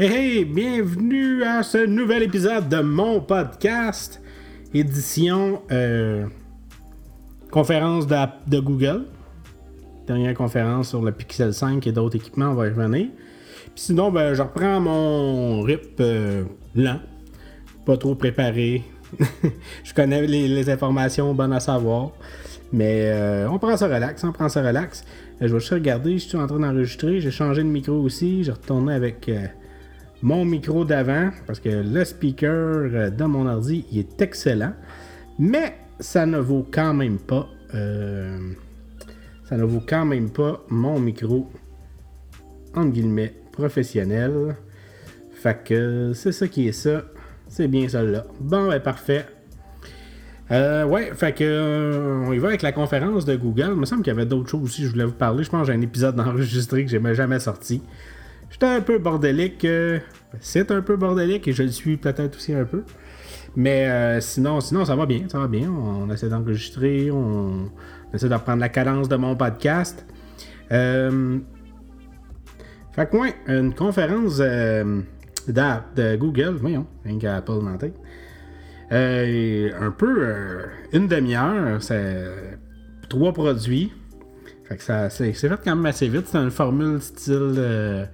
Hey, bienvenue à ce nouvel épisode de mon podcast, édition euh, conférence de, Google. Dernière conférence sur le Pixel 5 et d'autres équipements, on va y revenir. Puis sinon, ben, je reprends mon RIP euh, lent, pas trop préparé. je connais les, informations bonnes à savoir. Mais euh, on prend ça relax, on prend ça relax. Je vais juste regarder, je suis en train d'enregistrer. J'ai changé de micro aussi. J'ai retourné avec mon micro d'avant parce que le speaker euh, de mon ordi il est excellent. Mais ça ne vaut quand même pas. euh, ça ne vaut quand même pas mon micro entre guillemets professionnel. Fait que c'est ça qui est ça. C'est bien ça là. Bon, ben parfait. Euh, ouais, fait que on y va avec la conférence de Google. Il me semble qu'il y avait d'autres choses aussi, je voulais vous parler. Je pense que j'ai un épisode enregistré que j'ai jamais sorti. J'étais un peu bordélique. euh, c'est un peu bordélique et je le suis peut-être aussi un peu. Mais euh, sinon, sinon, ça va bien, ça va bien. On, essaie d'enregistrer, on, essaie d'apprendre la cadence de mon podcast. Euh, fait que ouais, une conférence euh, de Google, voyons, rien qu'à Apple la un peu une demi-heure, c'est trois produits. Fait que ça c'est fait quand même assez vite. C'est une formule style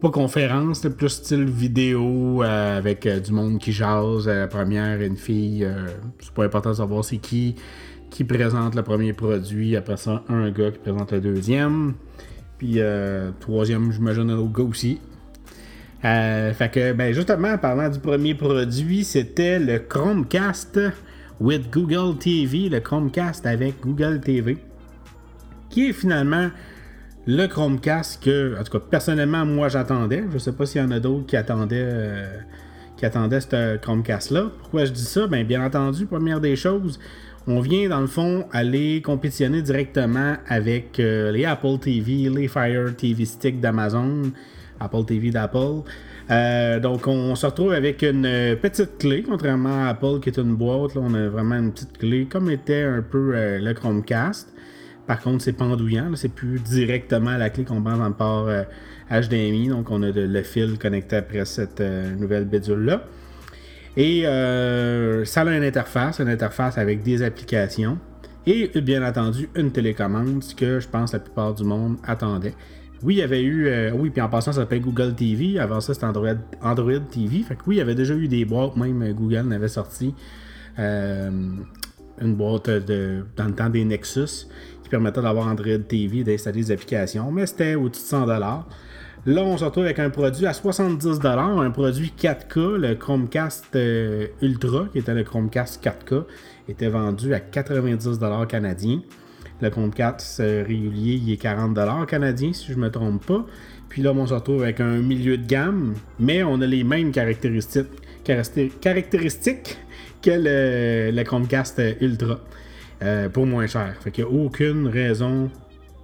pas conférence, plus style vidéo euh, avec euh, du monde qui jase. Euh, la première, une fille. c'est pas important de savoir c'est qui qui présente le premier produit. Après ça, un gars qui présente le deuxième. Puis troisième, j'imagine un autre gars aussi. Fait que, ben justement, en parlant du premier produit, c'était le Chromecast with Google TV, le Chromecast avec Google TV, qui est finalement le Chromecast que, en tout cas, personnellement, moi j'attendais. Je sais pas s'il y en a d'autres qui attendaient, euh, attendaient ce Chromecast-là. Pourquoi je dis ça? Ben, bien entendu, première des choses, on vient dans le fond aller compétitionner directement avec euh, les Apple TV, les Fire TV Stick d'Amazon, Apple TV d'Apple. Euh, donc on se retrouve avec une petite clé, contrairement à Apple qui est une boîte, là, on a vraiment une petite clé, comme était un peu le Chromecast. Par contre, c'est pendouillant, c'est plus directement la clé qu'on dans le port euh, HDMI, donc on a le fil connecté après cette euh, nouvelle bidule-là. Et euh, ça a une interface, une interface avec des applications. Et bien entendu, une télécommande, ce que je pense la plupart du monde attendait. Oui, il y avait eu. euh, oui, puis en passant, ça s'appelle Google TV. Avant ça, c'était Android, TV. Fait que oui, il y avait déjà eu des boîtes, même euh, Google en avait sorti euh, une boîte dans le temps des Nexus qui permettait d'avoir Android TV d'installer des applications. Mais c'était au-dessus de 100 Là, on se retrouve avec un produit à 70 un produit 4K. Le Chromecast euh, Ultra, qui était le Chromecast 4K, était vendu à 90 canadiens. Le Chromecast euh, régulier, il est 40 canadiens, si je ne me trompe pas. Puis là, on se retrouve avec un milieu de gamme, mais on a les mêmes caractéristiques, caractéri- caractéristiques que le, le Chromecast Ultra, euh, pour moins cher. Fait qu'il n'y a aucune raison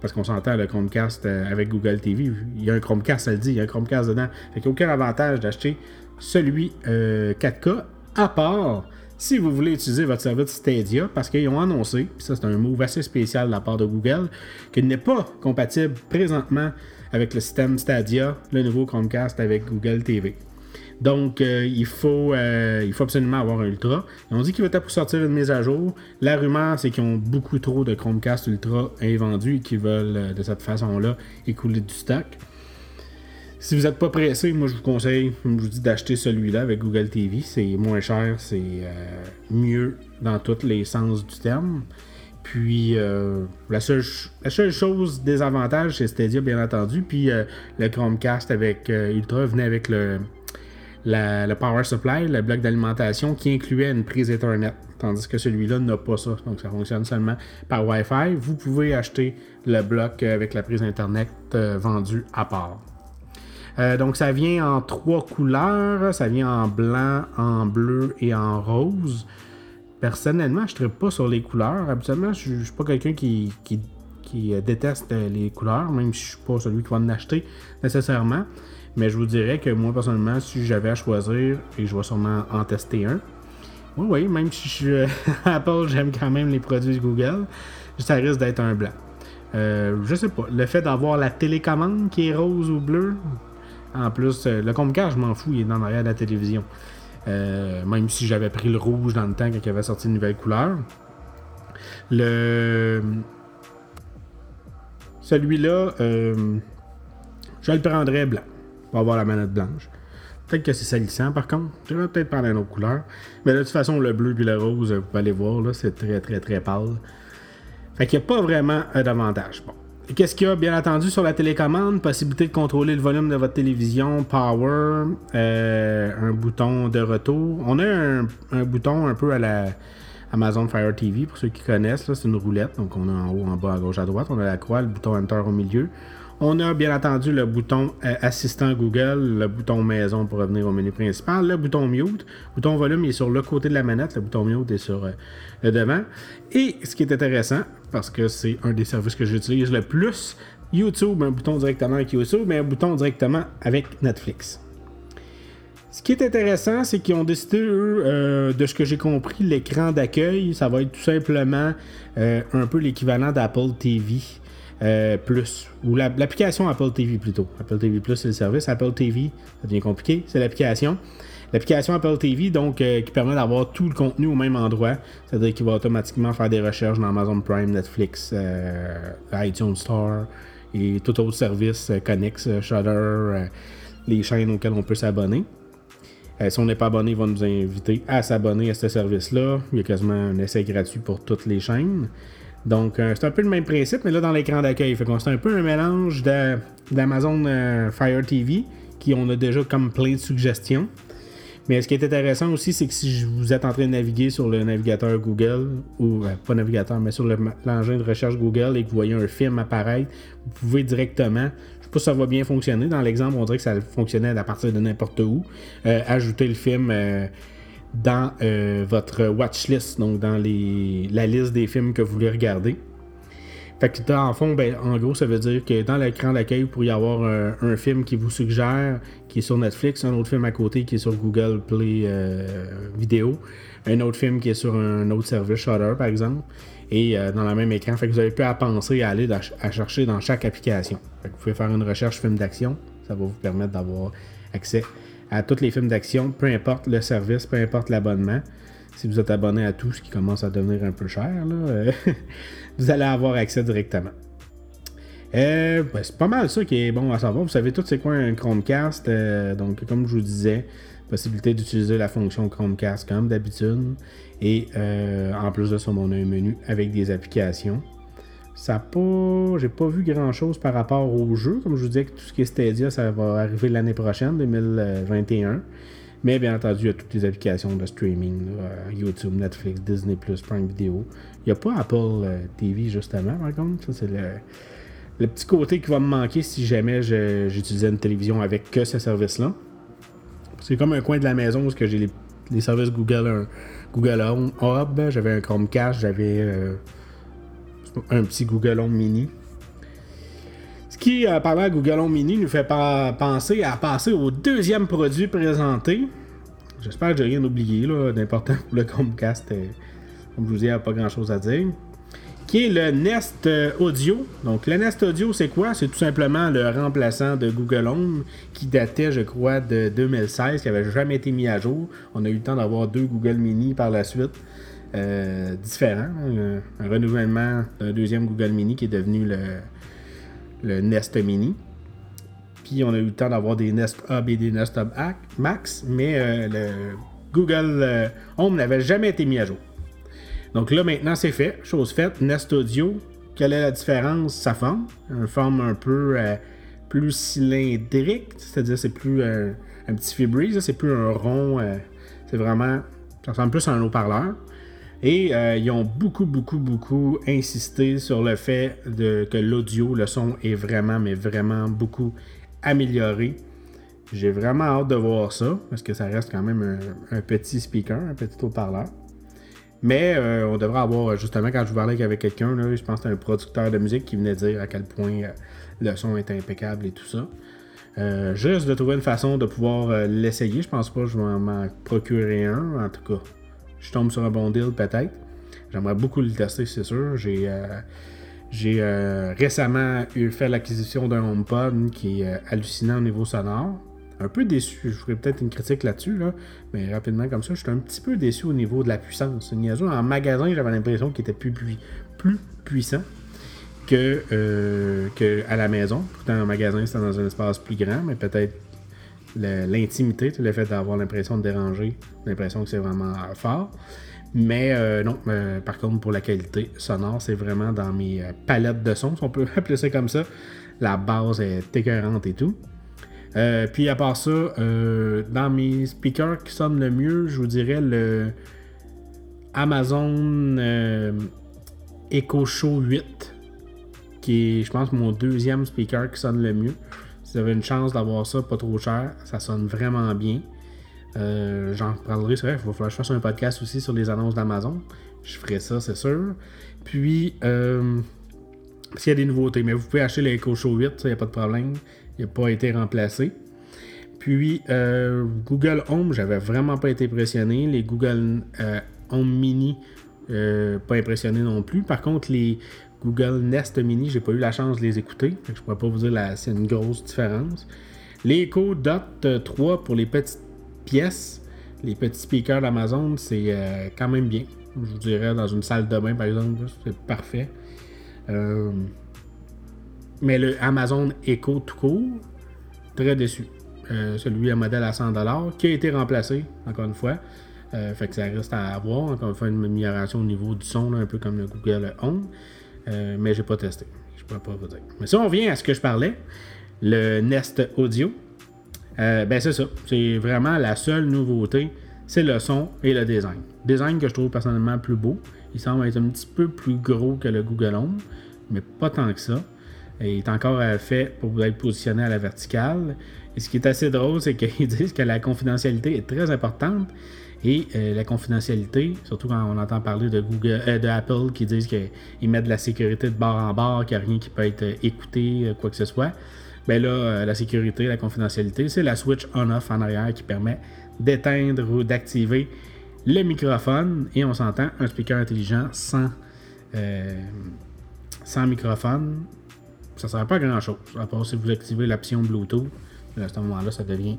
parce qu'on s'entend le Chromecast euh, avec Google TV. Il y a un Chromecast, ça le dit, il y a un Chromecast dedans. Fait qu'il n'y a aucun avantage d'acheter celui euh, 4K, à part si vous voulez utiliser votre service Stadia, parce qu'ils ont annoncé, ça c'est un move assez spécial de la part de Google, qu'il n'est pas compatible présentement avec le système Stadia, le nouveau Chromecast avec Google TV. Donc, euh, il, faut, euh, il faut absolument avoir un Ultra. Ont dit qu'il va être pour sortir une mise à jour. La rumeur, c'est qu'ils ont beaucoup trop de Chromecast Ultra invendus et qu'ils veulent, euh, de cette façon-là, écouler du stock. Si vous n'êtes pas pressé, moi je vous conseille, je vous dis, d'acheter celui-là avec Google TV. C'est moins cher, c'est mieux dans tous les sens du terme. Puis la, seule, la seule chose désavantage, c'est Stadia, bien entendu. Puis le Chromecast avec Ultra venait avec le, le Power Supply, le bloc d'alimentation qui incluait une prise Ethernet. Tandis que celui-là n'a pas ça. Donc ça fonctionne seulement par Wi-Fi. Vous pouvez acheter le bloc euh, avec la prise Internet euh, vendu à part. Euh, donc ça vient en trois couleurs. Ça vient en blanc, en bleu et en rose. Personnellement, je ne pas sur les couleurs. Habituellement, je ne suis pas quelqu'un qui, qui, déteste les couleurs, même si je suis pas celui qui va en acheter nécessairement. Mais je vous dirais que moi, personnellement, si j'avais à choisir, et je vais sûrement en tester un, oui, oui, même si je suis euh, Apple, j'aime quand même les produits Google, ça risque d'être un blanc. Euh, je sais pas. Le fait d'avoir la télécommande qui est rose ou bleu, En plus, euh, le Chromecast, je m'en fous, il est dans l'arrière de la télévision. Euh, même si j'avais pris le rouge dans le temps quand il avait sorti une nouvelle couleur. Le. Celui-là, je le prendrais blanc pour avoir la manette blanche. Peut-être que c'est salissant par contre. Je vais peut-être prendre une autre couleur. Mais de toute façon, le bleu et le rose, vous pouvez aller voir, là, c'est très très très pâle. Fait qu'il n'y a pas vraiment d'avantage. Bon. Qu'est-ce qu'il y a bien entendu sur la télécommande? Possibilité de contrôler le volume de votre télévision, power, euh, un bouton de retour. On a un, un, bouton un peu à la Amazon Fire TV pour ceux qui connaissent. C'est une roulette, donc on a en haut, en bas, à gauche, à droite. On a la croix, le bouton Enter au milieu. On a bien entendu le bouton euh, assistant Google, le bouton maison pour revenir au menu principal, le bouton mute. Le bouton volume est sur le côté de la manette, le bouton mute est sur euh, le devant. Et ce qui est intéressant, parce que c'est un des services que j'utilise le plus, YouTube, un bouton directement avec YouTube, mais un bouton directement avec Netflix. Ce qui est intéressant, c'est qu'ils ont décidé, eux, euh, de ce que j'ai compris, l'écran d'accueil, ça va être tout simplement un peu l'équivalent d'Apple TV. Euh, plus, ou l'application Apple TV plutôt. Apple TV Plus, c'est le service. Apple TV, ça devient compliqué, c'est l'application. L'application Apple TV, donc, euh, qui permet d'avoir tout le contenu au même endroit. C'est-à-dire qu'il va automatiquement faire des recherches dans Amazon Prime, Netflix, euh, iTunes Store et tout autre service connexe, Shudder, les chaînes auxquelles on peut s'abonner. si on n'est pas abonné, il va nous inviter à s'abonner à ce service-là. Il y a quasiment un essai gratuit pour toutes les chaînes. Donc, euh, c'est un peu le même principe, mais là, dans l'écran d'accueil. Fait c'est un peu un mélange d'Amazon euh, Fire TV, qui on a déjà comme plein de suggestions. Mais ce qui est intéressant aussi, c'est que si vous êtes en train de naviguer sur le navigateur Google, ou euh, pas navigateur, mais sur l'engin de recherche Google et que vous voyez un film apparaître, vous pouvez directement, je sais pas si ça va bien fonctionner, dans l'exemple, on dirait que ça fonctionnait à partir de n'importe où, ajouter le film dans euh, votre watchlist, donc dans la liste des films que vous voulez regarder. Fait en fond, ben, en gros, ça veut dire que dans l'écran d'accueil, vous pourriez avoir un, film qui vous suggère, qui est sur Netflix, un autre film à côté qui est sur Google Play euh, Vidéo, un autre film qui est sur un autre service, Shutter par exemple, et euh, dans le même écran. Vous avez plus à penser à aller à chercher dans chaque application. Vous pouvez faire une recherche film d'action, ça va vous permettre d'avoir accès à tous les films d'action, peu importe le service, peu importe l'abonnement. Si vous êtes abonné à tout, ce qui commence à devenir un peu cher, euh, vous allez avoir accès directement. Euh, ben, c'est pas mal ça qui est bon à savoir. Vous savez tout c'est quoi un Chromecast. Euh, donc, comme je vous disais, possibilité d'utiliser la fonction Chromecast comme d'habitude. Et en plus de ça, on a un menu avec des applications. Ça pas. J'ai pas vu grand chose par rapport au jeu. Comme je vous disais, tout ce qui est Stadia, ça va arriver l'année prochaine, 2021. Mais bien entendu, il y a toutes les applications de streaming, YouTube, Netflix, Disney, Prime Video. Il n'y a pas Apple euh, TV justement, par contre. Ça, c'est le, petit côté qui va me manquer si jamais j'utilisais une télévision avec que ce service-là. C'est comme un coin de la maison où j'ai les, services Google, Google Home Hub, j'avais un Chromecast, j'avais. Euh, un petit Google Home Mini. Ce qui, euh, parlant de Google Home Mini, nous fait penser à passer au deuxième produit présenté. J'espère que j'ai rien oublié d'important pour le Chromecast. Euh, comme je vous dis, il n'y a pas grand chose à dire. Qui est le Nest euh, Audio. Donc, le Nest Audio, c'est quoi? C'est tout simplement le remplaçant de Google Home qui datait, je crois, de 2016, qui n'avait jamais été mis à jour. On a eu le temps d'avoir deux Google Mini par la suite. Euh, différent. Un, renouvellement d'un deuxième Google Mini qui est devenu le, Nest Mini. Puis on a eu le temps d'avoir des Nest Hub et des Nest Hub Max, mais euh, le Google euh, Home n'avait jamais été mis à jour. Donc là maintenant c'est fait, chose faite. Nest Audio, quelle est la différence? Sa forme, une forme un peu plus cylindrique, c'est-à-dire c'est plus un petit fibrise, c'est plus un rond, c'est vraiment, ça ressemble plus à un haut-parleur. Et euh, ils ont beaucoup, beaucoup, beaucoup insisté sur le fait que l'audio, le son est vraiment, mais vraiment beaucoup amélioré. J'ai vraiment hâte de voir ça, parce que ça reste quand même un, petit speaker, un petit haut-parleur. Mais euh, on devrait avoir, justement, quand je parlais avec quelqu'un, je pense que c'était un producteur de musique qui venait dire à quel point euh, le son est impeccable et tout ça. juste de trouver une façon de pouvoir l'essayer. Je pense pas que je vais m'en procurer un, en tout cas je tombe sur un bon deal peut-être. J'aimerais beaucoup le tester, c'est sûr. J'ai, euh, euh, récemment eu fait l'acquisition d'un HomePod qui est euh, hallucinant au niveau sonore. Un peu déçu, je ferai peut-être une critique là-dessus, là, mais rapidement comme ça, je suis un petit peu déçu au niveau de la puissance. En magasin, j'avais l'impression qu'il était plus, puissant que, euh, que à la maison. Pourtant, un magasin, c'était dans un espace plus grand, mais peut-être l'intimité, le fait d'avoir l'impression de déranger, l'impression que c'est vraiment fort. Mais euh, non, euh, par contre, pour la qualité sonore, c'est vraiment dans mes euh, palettes de sons, si on peut appeler ça comme ça. La base est écœurante et tout. puis à part ça, dans mes speakers qui sonnent le mieux, je vous dirais le Amazon Echo Show 8, qui est, je pense, mon deuxième speaker qui sonne le mieux. Une chance d'avoir ça pas trop cher, ça sonne vraiment bien. Euh, j'en parlerai, c'est vrai, il va falloir que je fasse un podcast aussi sur les annonces d'Amazon. Je ferai ça, c'est sûr. Puis, euh, s'il y a des nouveautés, mais vous pouvez acheter l'Echo Show 8, ça, il n'y a pas de problème. Il n'a pas été remplacé. Puis, euh, Google Home, j'avais vraiment pas été impressionné. Les Google Home Mini, pas impressionné non plus. Par contre, les Google Nest Mini, j'ai pas eu la chance de les écouter. je pourrais pas vous dire la, c'est une grosse différence. Les Echo Dot 3 pour les petites pièces, les petits speakers d'Amazon, c'est euh, quand même bien. Je vous dirais dans une salle de bain par exemple, c'est parfait. Euh, mais le Amazon Echo tout court, très déçu. Euh, celui à modèle à 100$, qui a été remplacé, encore une fois. fait que ça reste à avoir. Encore une fois, une amélioration au niveau du son, un peu comme le Google Home. Euh, mais j'ai pas testé. Je peux pas vous dire. Mais si on revient à ce que je parlais, le Nest Audio, euh, ben c'est ça. C'est vraiment la seule nouveauté, c'est le son et le design. Design que je trouve personnellement plus beau. Il semble être un petit peu plus gros que le Google Home, mais pas tant que ça. Il est encore euh, fait pour être positionné à la verticale. Et ce qui est assez drôle, c'est qu'ils disent que la confidentialité est très importante. Et euh, la confidentialité, surtout quand on entend parler de Google, euh, de Apple qui disent qu'ils mettent de la sécurité de barre en barre, qu'il n'y a rien qui peut être euh, écouté, quoi que ce soit. Ben là, la sécurité, la confidentialité, c'est la switch on-off en arrière qui permet d'éteindre ou d'activer le microphone. Et on s'entend, un speaker intelligent sans, sans microphone, ça ne sert pas à grand chose. À part si vous activez l'option Bluetooth, à ce moment-là, ça devient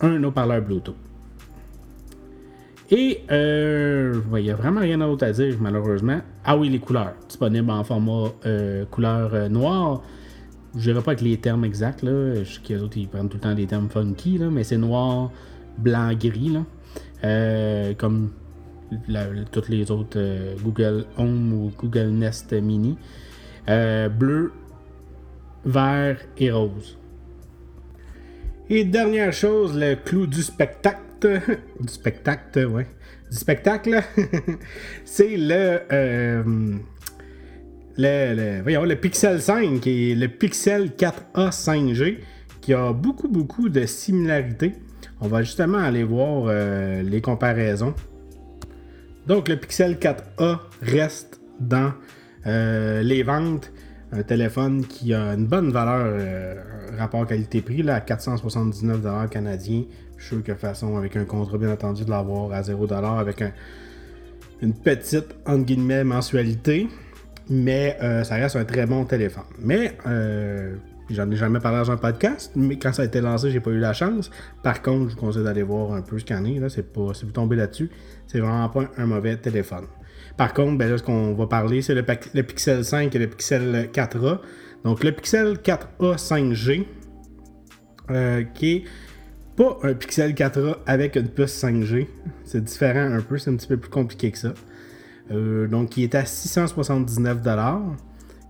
un haut-parleur Bluetooth. Et euh, il n'y a vraiment rien d'autre à dire, malheureusement. Ah oui, les couleurs. Disponibles en format euh, couleur euh, noire. Je ne dirais pas avec les termes exacts. Là. Je sais qu'il y a d'autres qui prennent tout le temps des termes funky, mais c'est noir, blanc, gris. Comme toutes les autres Google Home ou Google Nest Mini. bleu, vert et rose. Et dernière chose, le clou du spectacle du spectacle, ouais, du spectacle, c'est le, euh, Pixel 5 et le Pixel 4a 5G qui a beaucoup, beaucoup de similarités. On va justement aller voir euh, les comparaisons. Donc, le Pixel 4a reste dans euh, les ventes. Un téléphone qui a une bonne valeur rapport qualité-prix, à 479$ canadiens je suis sûr que façon, avec un contrat bien entendu, de l'avoir à 0$, avec une petite, entre mensualité. Mais euh, ça reste un très bon téléphone. Mais euh, j'en ai jamais parlé dans un podcast, mais quand ça a été lancé, j'ai pas eu la chance. Par contre, je vous conseille d'aller voir un peu ce qu'il en Là, si vous tombez là-dessus, c'est vraiment pas un mauvais téléphone. Par contre, ben là, ce qu'on va parler, c'est le, Pixel 5 et le Pixel 4a. Donc, le Pixel 4a 5G, euh, qui est pas un Pixel 4a avec une puce 5G. C'est différent un peu, c'est un petit peu plus compliqué que ça. Euh, donc, il est à 679$.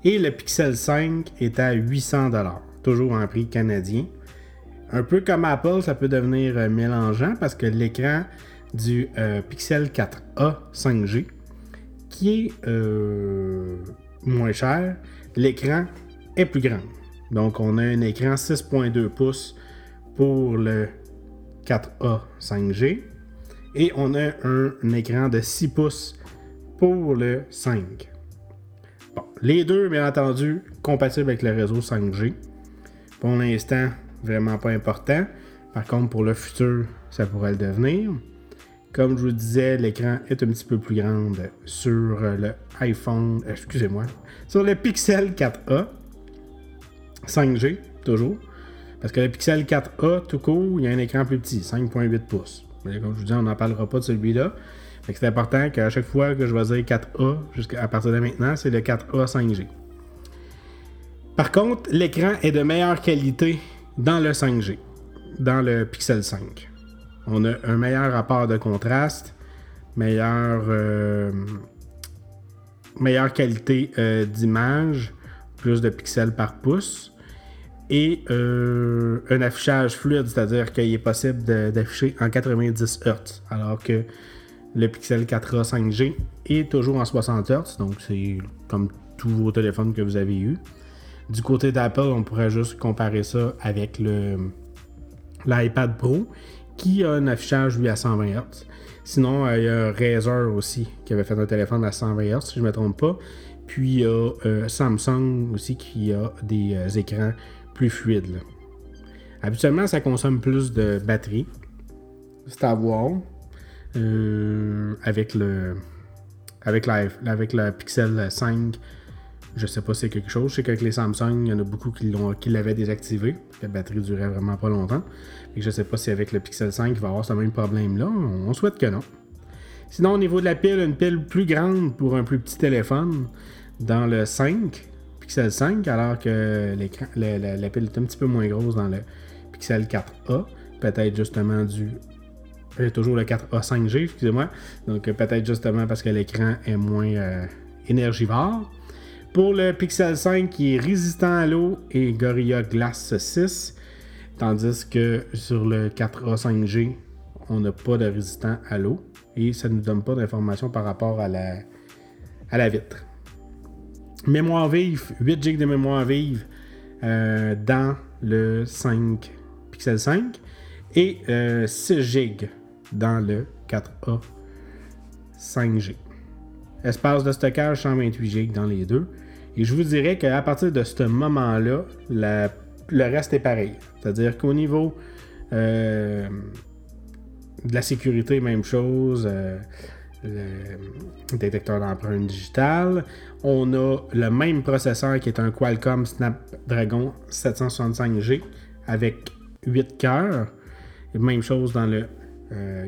Et le Pixel 5 est à 800$. Toujours en prix canadien. Un peu comme Apple, ça peut devenir euh, mélangeant parce que l'écran du Pixel 4a 5G, qui est moins cher, l'écran est plus grand. Donc, on a un écran 6.2 pouces pour le 4A 5G. Et on a un, écran de 6 pouces pour le 5. Bon, les deux, bien entendu, compatibles avec le réseau 5G. Pour l'instant, vraiment pas important. Par contre, pour le futur, ça pourrait le devenir. Comme je vous disais, l'écran est un petit peu plus grand sur le iPhone, excusez-moi, sur le Pixel 4a 5G, toujours. Parce que le Pixel 4a, tout court, il y a un écran plus petit, 5.8 pouces. Mais comme je vous dis, on n'en parlera pas de celui-là. C'est important qu'à chaque fois que je vais dire 4A, jusqu'à partir de maintenant, c'est le 4A 5G. Par contre, l'écran est de meilleure qualité dans le 5G, dans le Pixel 5. On a un meilleur rapport de contraste, meilleure, euh, meilleure qualité euh, d'image, plus de pixels par pouce, et euh, un affichage fluide, c'est-à-dire qu'il est possible d'afficher en 90 Hz, alors que le Pixel 4A 5G est toujours en 60 Hz, donc c'est comme tous vos téléphones que vous avez eu. Du côté d'Apple, on pourrait juste comparer ça avec le l'iPad Pro qui a un affichage lui à 120 Hz. Sinon, euh, il y a Razer aussi qui avait fait un téléphone à 120 Hz, si je ne me trompe pas. Puis il y a euh, Samsung aussi qui a des euh, écrans plus fluides. Habituellement, ça consomme plus de batterie. C'est à voir. avec le avec la, avec la Pixel 5 je sais pas si c'est quelque chose. Je sais qu'avec les Samsung, il y en a beaucoup qui, l'avaient désactivé. La batterie durait vraiment pas longtemps. Et je sais pas si avec le Pixel 5, il va avoir ce même problème-là. On souhaite que non. Sinon, au niveau de la pile, une pile plus grande pour un plus petit téléphone dans le 5, Pixel 5, alors que la, pile est un petit peu moins grosse dans le Pixel 4A. Peut-être justement du. Toujours le 4A 5G, excusez-moi. Donc peut-être justement parce que l'écran est moins euh, énergivore. Pour le Pixel 5 qui est résistant à l'eau et Gorilla Glass 6, tandis que sur le 4A 5G, on n'a pas de résistant à l'eau et ça ne nous donne pas d'informations par rapport à la, à la vitre. Mémoire vive, 8 GB de mémoire vive euh, dans le 5 Pixel 5 et 6 euh, GB dans le 4A 5G. Espace de stockage 128 GB dans les deux. Et je vous dirais qu'à partir de ce moment-là, le reste est pareil. C'est-à-dire qu'au niveau euh, de la sécurité, même chose. Euh, le détecteur d'empreinte digitale. On a le même processeur qui est un Qualcomm Snapdragon 765G avec 8 cœurs. Même chose dans le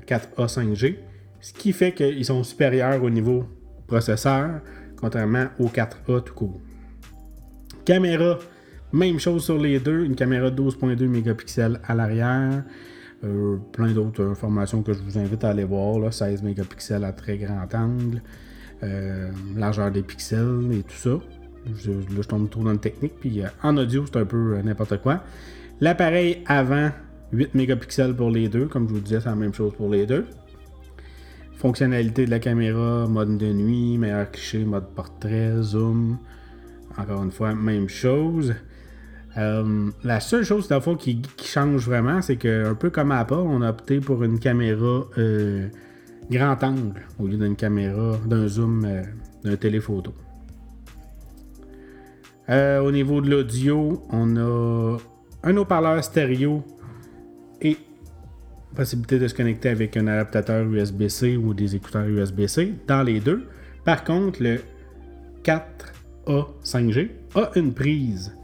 4A euh, 5G. Ce qui fait qu'ils sont supérieurs au niveau processeur contrairement au 4A tout court. Caméra, même chose sur les deux, une caméra 12.2 mégapixels à l'arrière. Euh, plein d'autres informations que je vous invite à aller voir. 16 mégapixels à très grand angle, euh, largeur des pixels et tout ça. Je, là, je tombe trop dans le technique. Puis euh, en audio, c'est un peu n'importe quoi. L'appareil avant, 8 mégapixels pour les deux. Comme je vous disais, c'est la même chose pour les deux. Fonctionnalité de la caméra, mode de nuit, meilleur cliché, mode portrait, zoom. Encore une fois, même chose. Euh, la seule chose qui, qui, change vraiment, c'est qu'un peu comme Apple, on a opté pour une caméra euh, grand angle au lieu d'une caméra, d'un zoom, euh, d'un téléphoto. au niveau de l'audio, on a un haut-parleur stéréo et possibilité de se connecter avec un adaptateur USB-C ou des écouteurs USB-C dans les deux. Par contre, le 4A 5G a une prise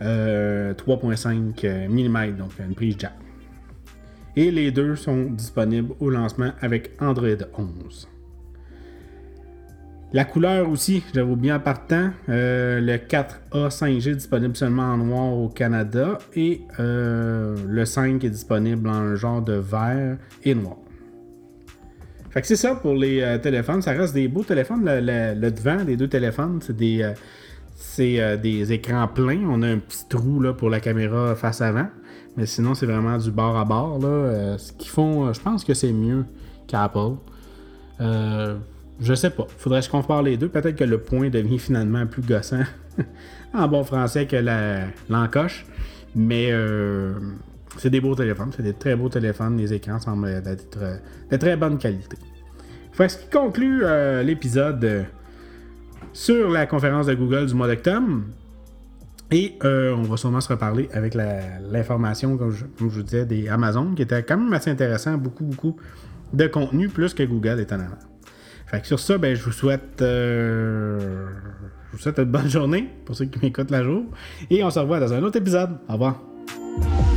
3.5 euh, mm, donc une prise jack. Et les deux sont disponibles au lancement avec Android 11. La couleur aussi, j'avoue bien partant. Euh, le 4A 5G disponible seulement en noir au Canada et euh, le 5 est disponible en genre de vert et noir. Fait que c'est ça pour les euh, téléphones. Ça reste des beaux téléphones. Le, devant des deux téléphones, c'est des, c'est des écrans pleins. On a un petit trou là, pour la caméra face avant. Mais sinon, c'est vraiment du bord à bord. Là. ce qu'ils font, je pense que c'est mieux qu'Apple. Je sais pas. Faudrait que je compare les deux? Peut-être que le point devient finalement plus gossant en bon français que l'encoche. Mais euh, c'est des beaux téléphones. C'est des très beaux téléphones. Les écrans semblent d'être de très bonne qualité. Fait ce qui conclut euh, l'épisode sur la conférence de Google du mois d'octobre. Et euh, on va sûrement se reparler avec l'information, comme, comme, je vous disais, des Amazon, qui était quand même assez intéressant. Beaucoup, beaucoup de contenu plus que Google avant. Sur ça, ben, je vous souhaite, euh, je vous souhaite une bonne journée pour ceux qui m'écoutent la jour. Et on se revoit dans un autre épisode. Au revoir.